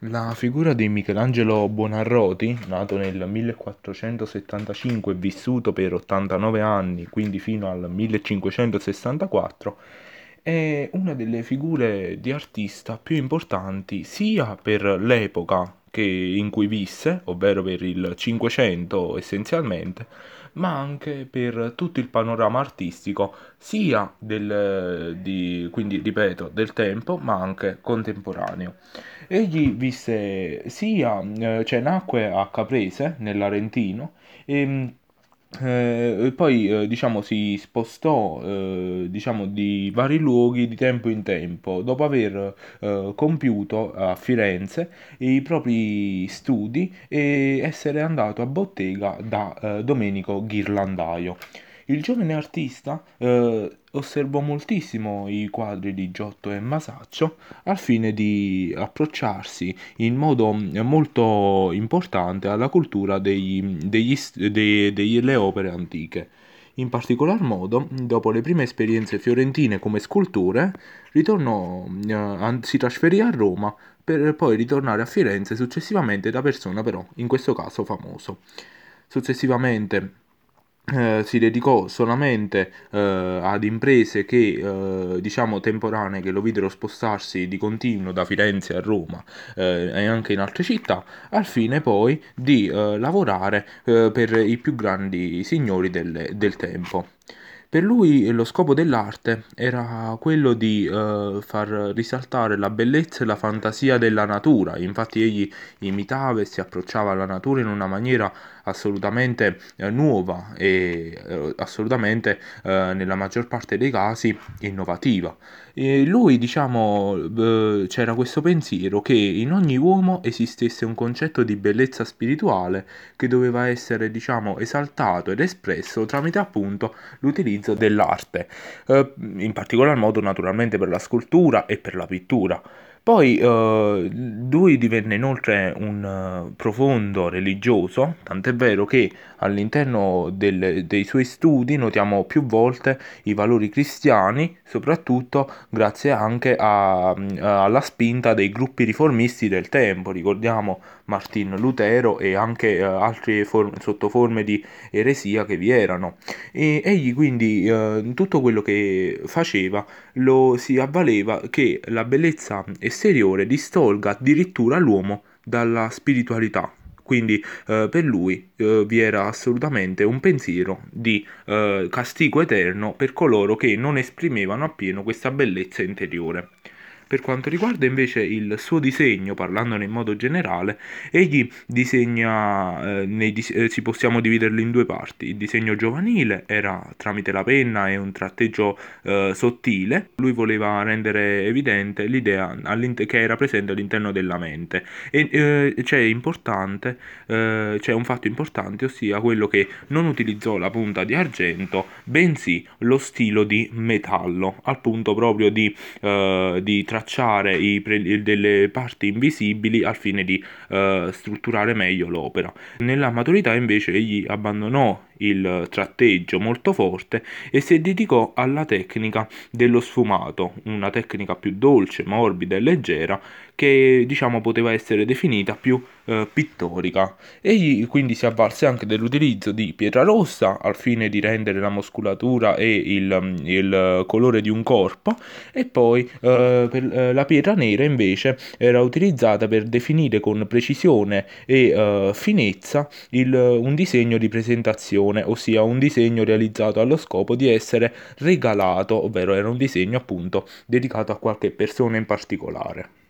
La figura di Michelangelo Buonarroti, nato nel 1475 e vissuto per 89 anni, quindi fino al 1564, è una delle figure di artista più importanti sia per l'epoca in cui visse, ovvero per il Cinquecento essenzialmente, ma anche per tutto il panorama artistico, sia del, di- quindi ripeto, del tempo, ma anche contemporaneo. Egli visse sia, eh, cioè nacque a Caprese, nell'Arentino, e eh, poi eh, diciamo si spostò eh, diciamo di vari luoghi di tempo in tempo dopo aver eh, compiuto a Firenze i propri studi e essere andato a bottega da eh, Domenico Ghirlandaio. Il giovane artista eh, osservò moltissimo i quadri di Giotto e Masaccio al fine di approcciarsi in modo molto importante alla cultura degli, degli, dei- delle opere antiche. In particolar modo, dopo le prime esperienze fiorentine come scultore, ritornò, eh, si trasferì a Roma per poi ritornare a Firenze successivamente da persona però, in questo caso famoso. Successivamente eh, si dedicò solamente eh, ad imprese che, eh, diciamo, temporanee che lo videro spostarsi di continuo da Firenze a Roma eh, e anche in altre città, al fine poi di eh, lavorare per i più grandi signori del, del tempo. Per lui lo scopo dell'arte era quello di eh, far risaltare la bellezza e la fantasia della natura, infatti egli imitava e si approcciava alla natura in una maniera assolutamente eh, nuova e eh, assolutamente eh, nella maggior parte dei casi innovativa. E lui, diciamo, c'era questo pensiero che in ogni uomo esistesse un concetto di bellezza spirituale che doveva essere, diciamo, esaltato ed espresso tramite appunto l'utilizzo dell'arte, in particolar modo naturalmente per la scultura e per la pittura. Poi eh, lui divenne inoltre un eh, profondo religioso, tant'è vero che all'interno del- dei suoi studi notiamo più volte i valori cristiani, soprattutto grazie anche a- alla spinta dei gruppi riformisti del tempo. Ricordiamo Martin Lutero e anche eh, altre form- sotto forme di eresia che vi erano. E egli quindi eh, tutto quello che faceva lo si avvaleva che la bellezza esteriore distolga addirittura l'uomo dalla spiritualità. Quindi eh, per lui eh, vi era assolutamente un pensiero di eh, castigo eterno per coloro che non esprimevano appieno questa bellezza interiore. Per quanto riguarda invece il suo disegno, parlandone in modo generale, egli disegna, eh, nei eh, ci possiamo dividerlo in due parti. Il disegno giovanile era tramite la penna e un tratteggio eh, sottile. Lui voleva rendere evidente l'idea che era presente all'interno della mente. E eh, c'è importante, eh, c'è un fatto importante, ossia quello che non utilizzò la punta di argento, bensì lo stilo di metallo, al punto proprio di, eh, di tracciare pre- delle parti invisibili al fine di eh, strutturare meglio l'opera. Nella maturità invece egli abbandonò il tratteggio molto forte e si dedicò alla tecnica dello sfumato, una tecnica più dolce, morbida e leggera che diciamo poteva essere definita più eh, pittorica. Egli quindi si avvalse anche dell'utilizzo di pietra rossa al fine di rendere la muscolatura e il, il colore di un corpo e poi eh, per, eh, la pietra nera invece era utilizzata per definire con precisione e eh, finezza il, un disegno di presentazione, ossia un disegno realizzato allo scopo di essere regalato, ovvero era un disegno appunto dedicato a qualche persona in particolare.